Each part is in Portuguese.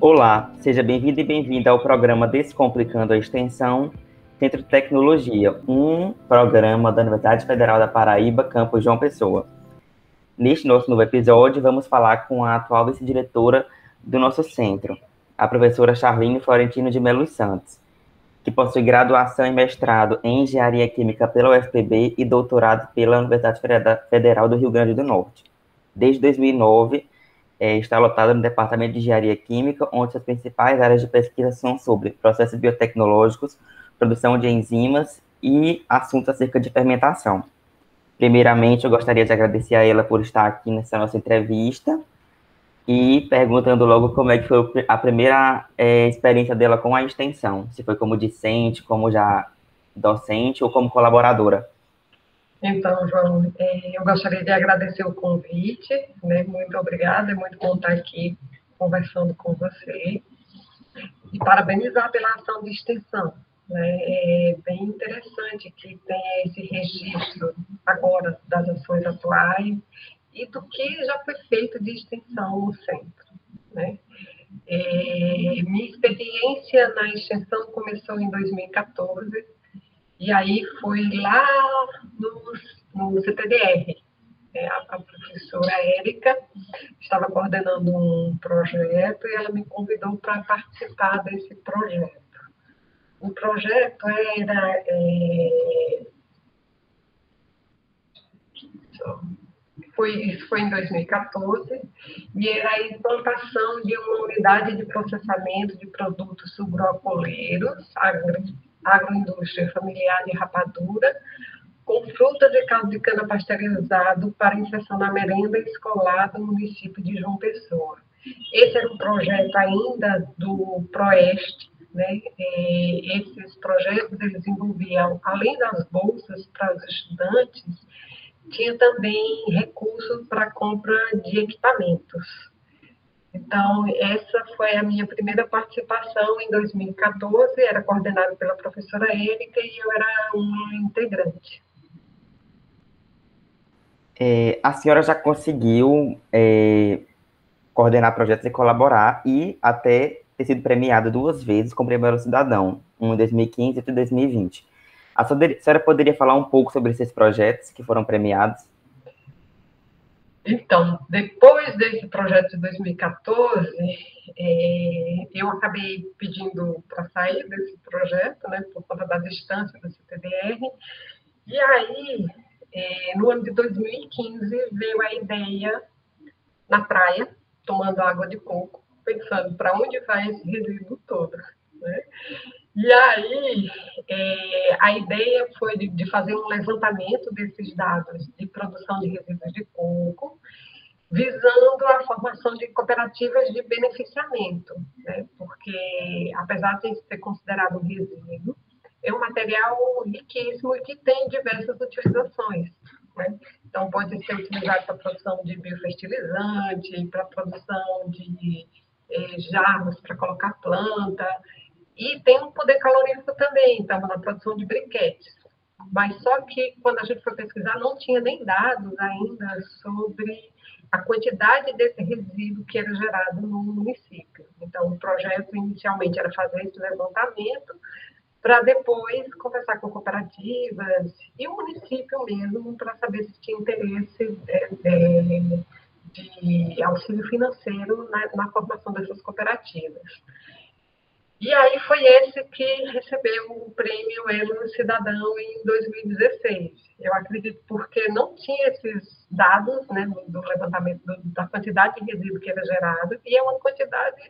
Olá, seja bem-vindo e bem-vinda ao programa Descomplicando a Extensão Centro de Tecnologia, um programa da Universidade Federal da Paraíba, campus João Pessoa. Neste nosso novo episódio, vamos falar com a atual vice-diretora do nosso centro, a professora Charlene Florentino de Melo Santos, que possui graduação e mestrado em Engenharia Química pela UFPB e doutorado pela Universidade Federal do Rio Grande do Norte. Desde 2009, é, está lotada no Departamento de Engenharia Química, onde as principais áreas de pesquisa são sobre processos biotecnológicos, produção de enzimas e assuntos acerca de fermentação. Primeiramente, eu gostaria de agradecer a ela por estar aqui nessa nossa entrevista e perguntando logo como é que foi a primeira é, experiência dela com a extensão, se foi como discente, como já docente ou como colaboradora. Então, João, é, eu gostaria de agradecer o convite, né? Muito obrigada, é muito bom estar aqui conversando com você. E parabenizar pela ação de extensão. Né? É bem interessante que tenha esse registro agora das ações atuais e do que já foi feito de extensão no centro. Né? É, minha experiência na extensão começou em 2014, e aí foi lá no, no CTDR. É, a, a, professora Érica estava coordenando um projeto e ela me convidou para participar desse projeto. O projeto era. É, foi, isso foi em 2014, e era a implantação de uma unidade de processamento de produtos sugrocoleiros, agro, agroindústria familiar de rapadura, com frutas e caldo de cana pasteurizado para inserção na merenda escolar do município de João Pessoa. Esse era um projeto ainda do Proeste, né? E esses projetos eles envolviam, além das bolsas para os estudantes, tinha também recursos para compra de equipamentos. Então, essa foi a minha primeira participação em 2014, era coordenada pela professora Érica e eu era uma integrante. É, a senhora já conseguiu é, coordenar projetos e colaborar e até ter sido premiada duas vezes com o Prêmio Cidadão, um em 2015 e outro em 2020. A senhora poderia falar um pouco sobre esses projetos que foram premiados? Então, depois desse projeto de 2014, é, eu acabei pedindo para sair desse projeto, né, por conta da distância do CTDR, e aí, é, no ano de 2015, veio a ideia na praia, tomando água de coco, pensando para onde vai esse resíduo todo. Né? E aí, é, a ideia foi de, de, fazer um levantamento desses dados de produção de resíduos de coco, visando a formação de cooperativas de beneficiamento, né? porque, apesar de ser considerado um resíduo, é um material riquíssimo e que tem diversas utilizações. Né? Então, pode ser utilizado para a produção de biofertilizante, para a produção de eh, jarros para colocar planta, e tem um poder calorífico também, estava na produção de briquetes. Mas só que quando a gente foi pesquisar, não tinha nem dados ainda sobre a quantidade desse resíduo que era gerado no município. Então, o projeto inicialmente era fazer esse levantamento para depois conversar com cooperativas e o município mesmo para saber se tinha interesse é, é, de auxílio financeiro na, na formação dessas cooperativas. E aí foi esse que recebeu o prêmio Elo Cidadão em 2016. Eu acredito porque não tinha esses dados né, do levantamento do, da quantidade de resíduo que era gerado, e é uma quantidade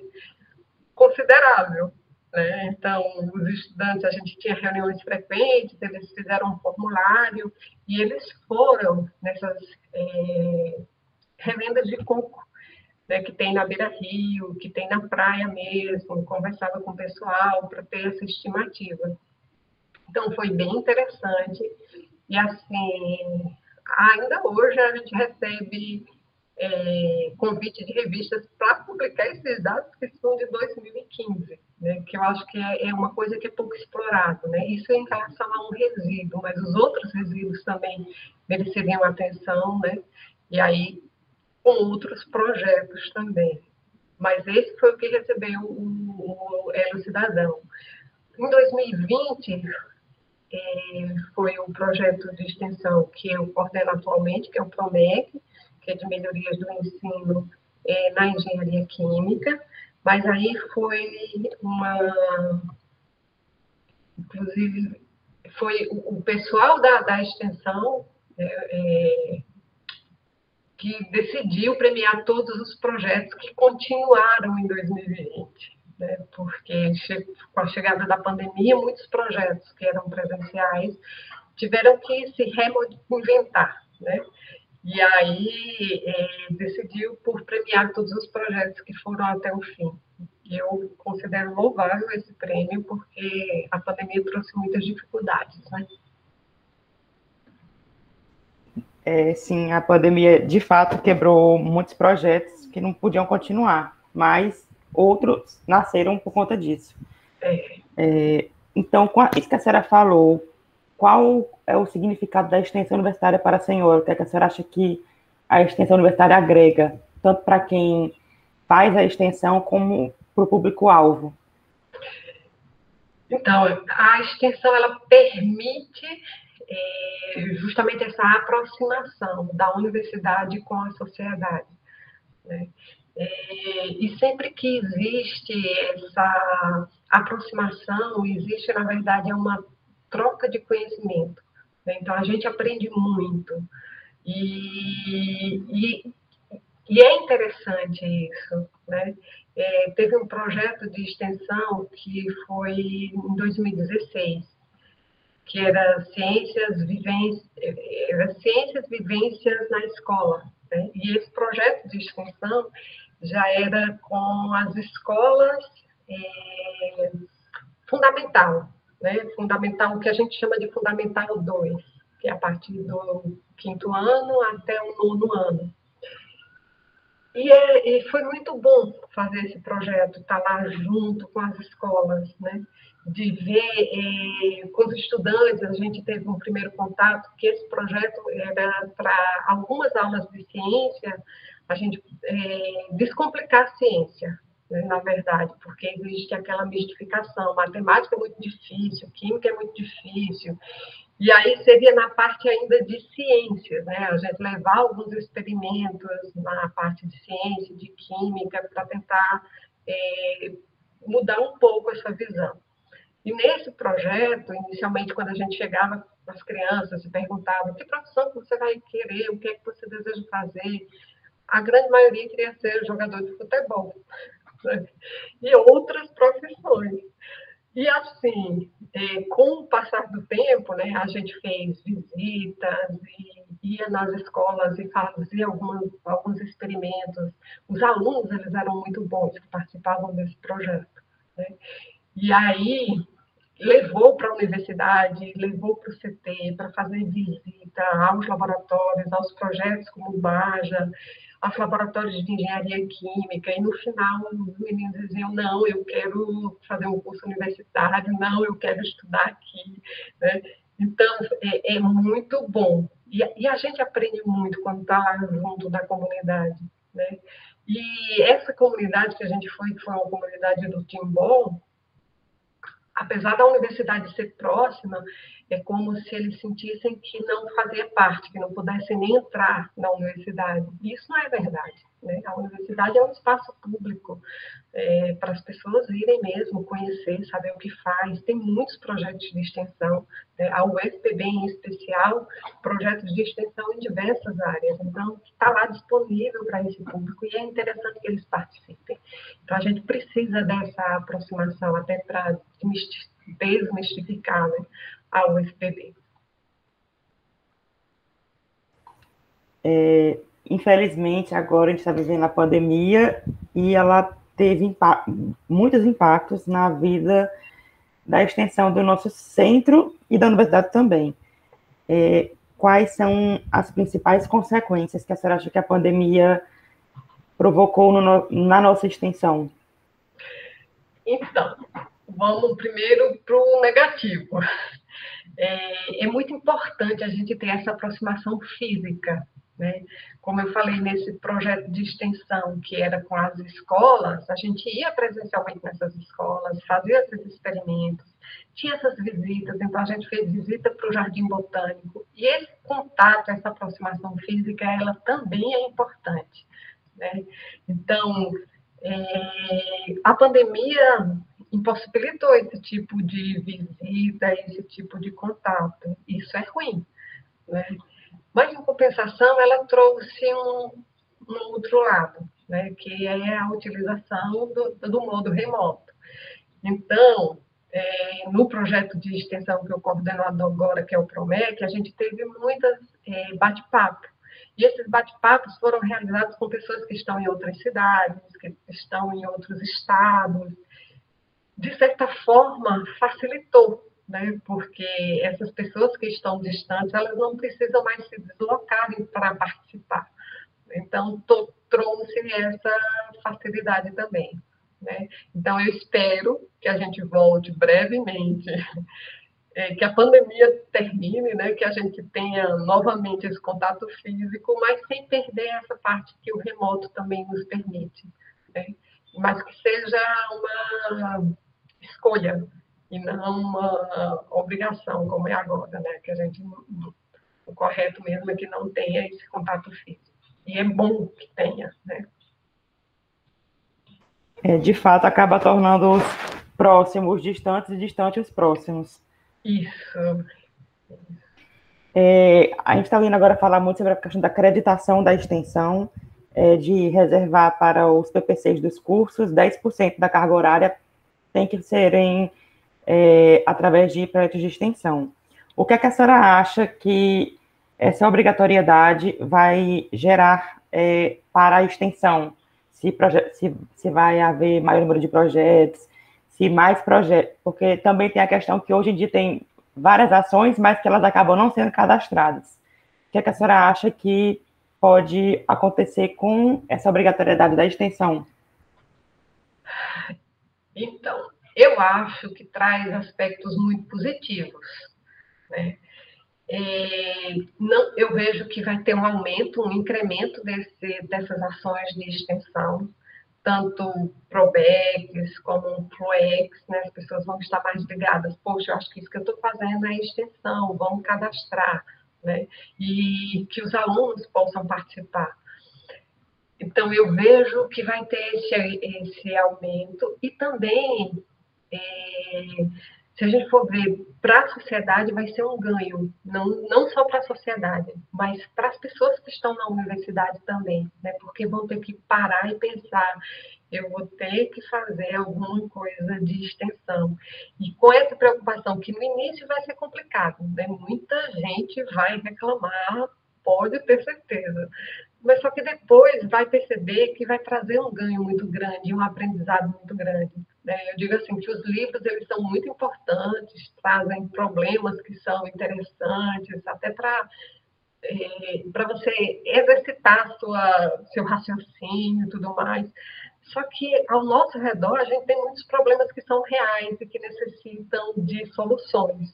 considerável. Né? Então, os estudantes, a gente tinha reuniões frequentes, eles fizeram um formulário, e eles foram nessas é, revendas de coco né, que tem na beira-rio, que tem na praia mesmo, conversava com o pessoal para ter essa estimativa. Então, foi bem interessante. E, assim, ainda hoje a gente recebe é, convite de revistas para publicar esses dados que são de 2015, né, que eu acho que é, é, uma coisa que é pouco explorado. Né? Isso em relação a um resíduo, mas os outros resíduos também mereceriam atenção, né? E aí outros projetos também. mas esse foi o que recebeu o, o Elo Cidadão. Em 2020, é, foi o projeto de extensão que eu coordeno atualmente, que é o PROMEC, que é de melhorias do ensino é, na engenharia química, mas aí foi uma. Inclusive, foi o, pessoal da, da extensão é, que decidiu premiar todos os projetos que continuaram em 2020. Né, porque com a chegada da pandemia, muitos projetos que eram presenciais tiveram que se reinventar, né? E aí é, decidiu por premiar todos os projetos que foram até o fim. Eu considero louvável esse prêmio, porque a pandemia trouxe muitas dificuldades, né? É, sim, a pandemia de fato quebrou muitos projetos que não podiam continuar, mas outros nasceram por conta disso. É. É, então, com a, isso que a senhora falou, qual é o significado da extensão universitária para a senhora? O que, é que a senhora acha que a extensão universitária agrega, tanto para quem faz a extensão como para o público-alvo? Então, a extensão ela permite é, justamente essa aproximação da universidade com a sociedade. Né? É, e sempre que existe essa aproximação, existe, na verdade, uma troca de conhecimento. Né? Então, a gente aprende muito. E, e, e é interessante isso. Né? É, teve um projeto de extensão que foi em 2016, que era Ciências, Vivências, era Ciências Vivências na Escola. Né? E esse projeto de extensão já era com as escolas é, fundamental, né? fundamental, o que a gente chama de fundamental 2, que é a partir do quinto ano até o nono ano. E, é, e, foi muito bom fazer esse projeto, estar tá lá junto com as escolas, né? De ver é, com os estudantes, a gente teve um primeiro contato, que esse projeto era para algumas aulas de ciência, a gente é, descomplicar a ciência, né, na verdade, porque existe aquela mistificação, matemática é muito difícil, química é muito difícil, e aí seria na parte ainda de ciências, né? A gente levar alguns experimentos na parte de ciência, de química, para tentar é, mudar um pouco essa visão. E nesse projeto, inicialmente, quando a gente chegava com as crianças e perguntava que profissão você vai querer, o que é que você deseja fazer, a grande maioria queria ser jogador de futebol e outras profissões. E assim, é, com o passar do tempo, né, a gente fez visitas e ia nas escolas e fazia algumas, alguns experimentos. Os alunos eles eram muito bons que participavam desse projeto. Né? E aí levou para a universidade, levou para o CT para fazer visita aos laboratórios, aos projetos como o Baja, aos laboratórios de engenharia química, e no final os meninos diziam, não, eu quero fazer um curso universitário, não, eu quero estudar aqui, né? Então, é, é muito bom. E, e, a gente aprende muito quando está junto da comunidade, né? E essa comunidade que a gente foi, que foi uma comunidade do Timbó, apesar da universidade ser próxima, é como se eles sentissem que não fazia parte, que não pudessem nem entrar na universidade. Isso não é verdade. Né? A universidade é um espaço público é, para as pessoas irem mesmo conhecer, saber o que faz. Tem muitos projetos de extensão, né? a UFPB em especial, projetos de extensão em diversas áreas. Então, está lá disponível para esse público e é interessante que eles participem. Então, a gente precisa dessa aproximação até para desmistificar né? a UFPB. É, infelizmente, agora a gente está vivendo a pandemia e ela teve muitos impactos na vida da extensão do nosso centro e da universidade também. É, quais são as principais consequências que a senhora acha que a pandemia provocou no, na nossa extensão? Então, vamos primeiro para o negativo. É, é, muito importante a gente ter essa aproximação física Né? Como eu falei nesse projeto de extensão que era com as escolas, a gente ia presencialmente nessas escolas, fazia esses experimentos, tinha essas visitas, então a gente fez visita para o Jardim Botânico, e esse contato, essa aproximação física, ela também é importante. Né? Então, é, a pandemia impossibilitou esse tipo de visita, esse tipo de contato. Isso é ruim. Né? Mas, em compensação, ela trouxe um, um outro lado, né? que é a utilização do, do modo remoto. Então, é, no projeto de extensão que eu coordeno agora, que é o PROMEC, a gente teve muitas é, bate-papo. E esses bate-papos foram realizados com pessoas que estão em outras cidades, que estão em outros estados. De certa forma, facilitou, né? porque essas pessoas que estão distantes, elas não precisam mais se deslocarem para participar. Então, trouxe essa facilidade também. Né? Então, eu espero que a gente volte brevemente, é, que a pandemia termine, né? que a gente tenha novamente esse contato físico, mas sem perder essa parte que o remoto também nos permite. Né? Mas que seja uma escolha e não uma obrigação, como é agora, né? que a gente, o correto mesmo é que não tenha esse contato físico. E é bom que tenha, né? é, de fato acaba tornando os próximos distantes e distantes os próximos. Isso. É, a gente está vindo agora falar muito sobre a questão da acreditação da extensão, é, de reservar para os PPCs dos cursos 10% da carga horária tem que serem é, através de projetos de extensão. O que, é que a senhora acha que essa obrigatoriedade vai gerar é, para a extensão? se, se, se vai haver maior número de projetos, se mais projetos, porque também tem a questão que hoje em dia tem várias ações, mas que elas acabam não sendo cadastradas. O que, é que a senhora acha que pode acontecer com essa obrigatoriedade da extensão? Então, eu acho que traz aspectos muito positivos. Né? É, não, eu vejo que vai ter um aumento, um incremento desse, dessas ações de extensão, tanto ProBex como ProEx, né, as pessoas vão estar mais ligadas, poxa, eu acho que isso que eu estou fazendo é extensão, vamos cadastrar, né, e que os alunos possam participar. Então, eu vejo que vai ter esse, esse aumento e também é, se a gente for ver para a sociedade, vai ser um ganho, não, não só para a sociedade, mas para as pessoas que estão na universidade também, né? porque vão ter que parar e pensar, eu vou ter que fazer alguma coisa de extensão. E com essa preocupação, que no início vai ser complicado, né? muita gente vai reclamar, pode ter certeza, mas só que depois vai perceber que vai trazer um ganho muito grande, um aprendizado muito grande. Né? Eu digo assim que os livros eles são muito importantes, trazem problemas que são interessantes, até para é, para você exercitar sua, seu raciocínio e tudo mais. Só que ao nosso redor a gente tem muitos problemas que são reais e que necessitam de soluções.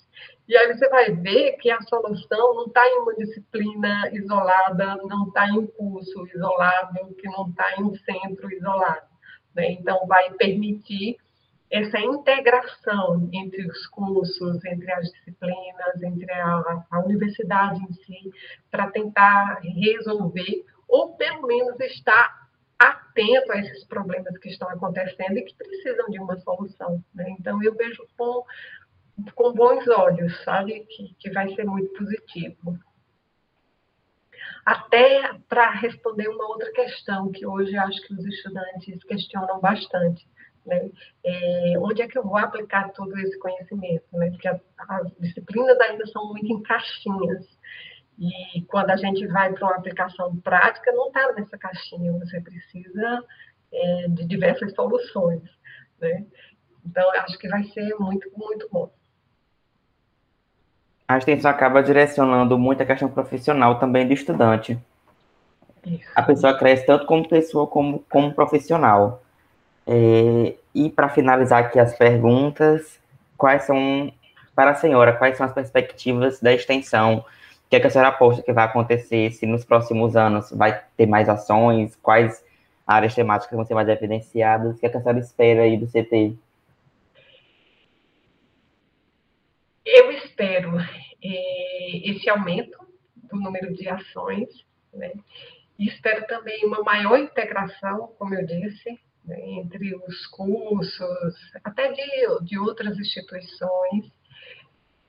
E aí você vai ver que a solução não está em uma disciplina isolada, não está em um curso isolado, que não está em um centro isolado. Né? Então, vai permitir essa integração entre os cursos, entre as disciplinas, entre a, a universidade em si, para tentar resolver, ou pelo menos estar atento a esses problemas que estão acontecendo e que precisam de uma solução. Né? Então, eu vejo com, com bons olhos, sabe, que, que vai ser muito positivo. Até para responder uma outra questão que hoje acho que os estudantes questionam bastante. Né? É, onde é que eu vou aplicar todo esse conhecimento? Né? Porque as, as disciplinas ainda são muito em caixinhas. E quando a gente vai para uma aplicação prática, não está nessa caixinha, você precisa é, de diversas soluções. Né? Então, acho que vai ser muito, muito bom. A extensão acaba direcionando muito a questão profissional também do estudante. Isso. A pessoa cresce tanto como pessoa como como profissional. É, e para finalizar aqui as perguntas, quais são, para a senhora, quais são as perspectivas da extensão O que, é que a senhora aposta que vai acontecer? Se nos próximos anos vai ter mais ações? Quais áreas temáticas vão ser mais evidenciadas? O que, é que a senhora espera aí do CT? Eu espero eh, esse aumento do número de ações, né? E espero também uma maior integração, como eu disse, entre os cursos, até de, de outras instituições.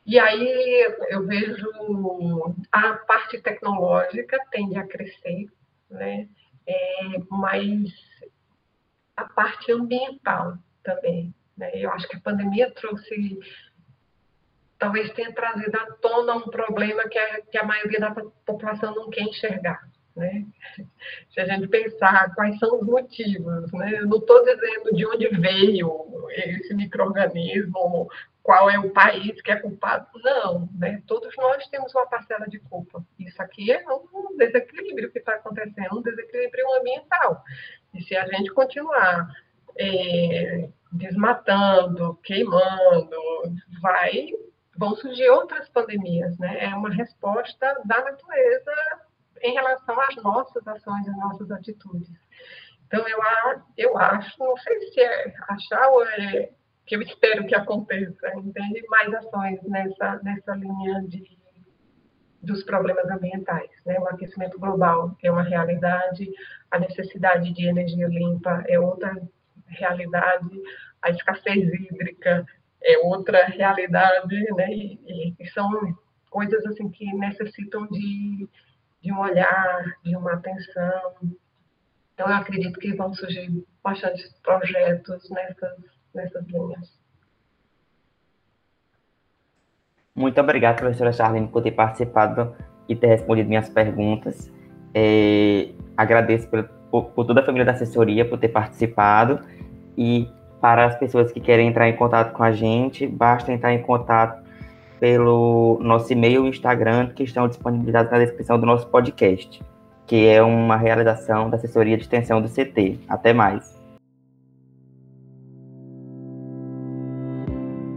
E aí eu vejo a parte tecnológica tende a crescer, né? É, mas a parte ambiental também. Né? Eu acho que a pandemia trouxe, talvez tenha trazido à tona um problema que a, que a maioria da população não quer enxergar, né? Se a gente pensar quais são os motivos, né? eu não estou dizendo de onde veio esse microorganismo, qual é o país que é culpado, não, né? todos nós temos uma parcela de culpa. Isso aqui é um desequilíbrio que está acontecendo, um desequilíbrio ambiental. E se a gente continuar é, desmatando, queimando, vai, vão surgir outras pandemias, né? É uma resposta da natureza em relação às nossas ações, às nossas atitudes. Então, eu, eu acho, não sei se é achar ou é que eu espero que aconteça, entende? Mais ações nessa, nessa linha de, dos problemas ambientais. Né? O aquecimento global é uma realidade, a necessidade de energia limpa é outra realidade, a escassez hídrica é outra realidade, né? e, e são coisas assim que necessitam de de um olhar, de uma atenção. Então, eu acredito que vão surgir bastantes projetos nessas, nessas linhas. Muito obrigado, professora Charlene, por ter participado e ter respondido minhas perguntas. É, agradeço por, por, por, toda a família da assessoria por ter participado e para as pessoas que querem entrar em contato com a gente, basta entrar em contato pelo nosso e-mail e Instagram, que estão disponibilizados na descrição do nosso podcast, que é uma realização da assessoria de extensão do CT. Até mais.